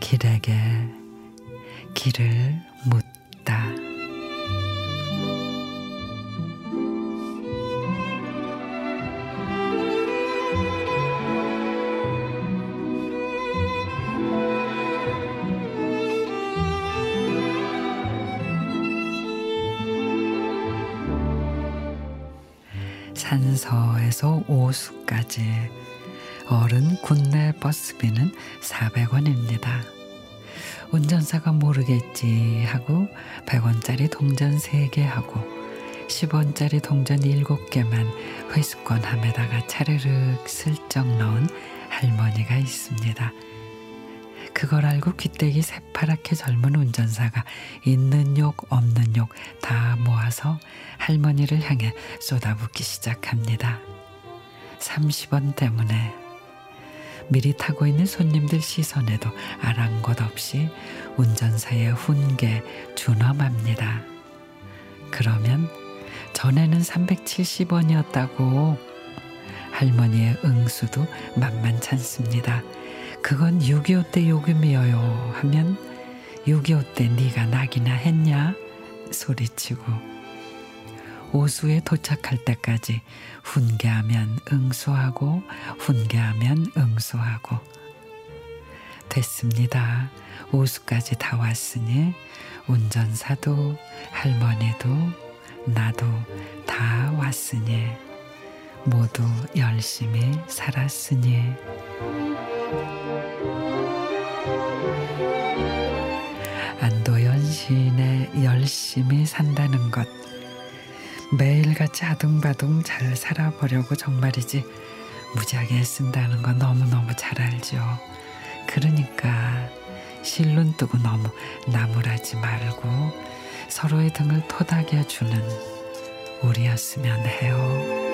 길에게 길을 묻 산서에서 오수까지 어른 국내 버스비는 400원입니다. 운전사가 모르겠지 하고 100원짜리 동전 3개 하고 10원짜리 동전 7개만 회수권 함에다가 차르륵 슬쩍 넣은 할머니가 있습니다. 그걸 알고 귀때기 새파랗게 젊은 운전사가 있는 욕 없는 욕 다 모아서 할머니를 향해 쏟아붓기 시작합니다. 30원 때문에 미리 타고 있는 손님들 시선에도 아랑곳 없이 운전사의 훈계 준엄합니다. 그러면 전에는 370원이었다고 할머니의 응수도 만만찮습니다. 그건 6.25 때 요금이어요 하면 6.25 때 네가 낙이나 했냐 소리치고 오수에 도착할 때까지 훈계하면 응수하고 훈계하면 응수하고. 됐습니다. 오수까지 다 왔으니 운전사도 할머니도 나도 다 왔으니 모두 열심히 살았으니. 안도연 시인의 열심히 산다는 것 매일같이 아둥바둥 잘 살아보려고 정말이지 무지하게 쓴다는 거 너무너무 잘 알죠. 그러니까 실눈 뜨고 너무 나무라지 말고 서로의 등을 토닥여 주는 우리였으면 해요.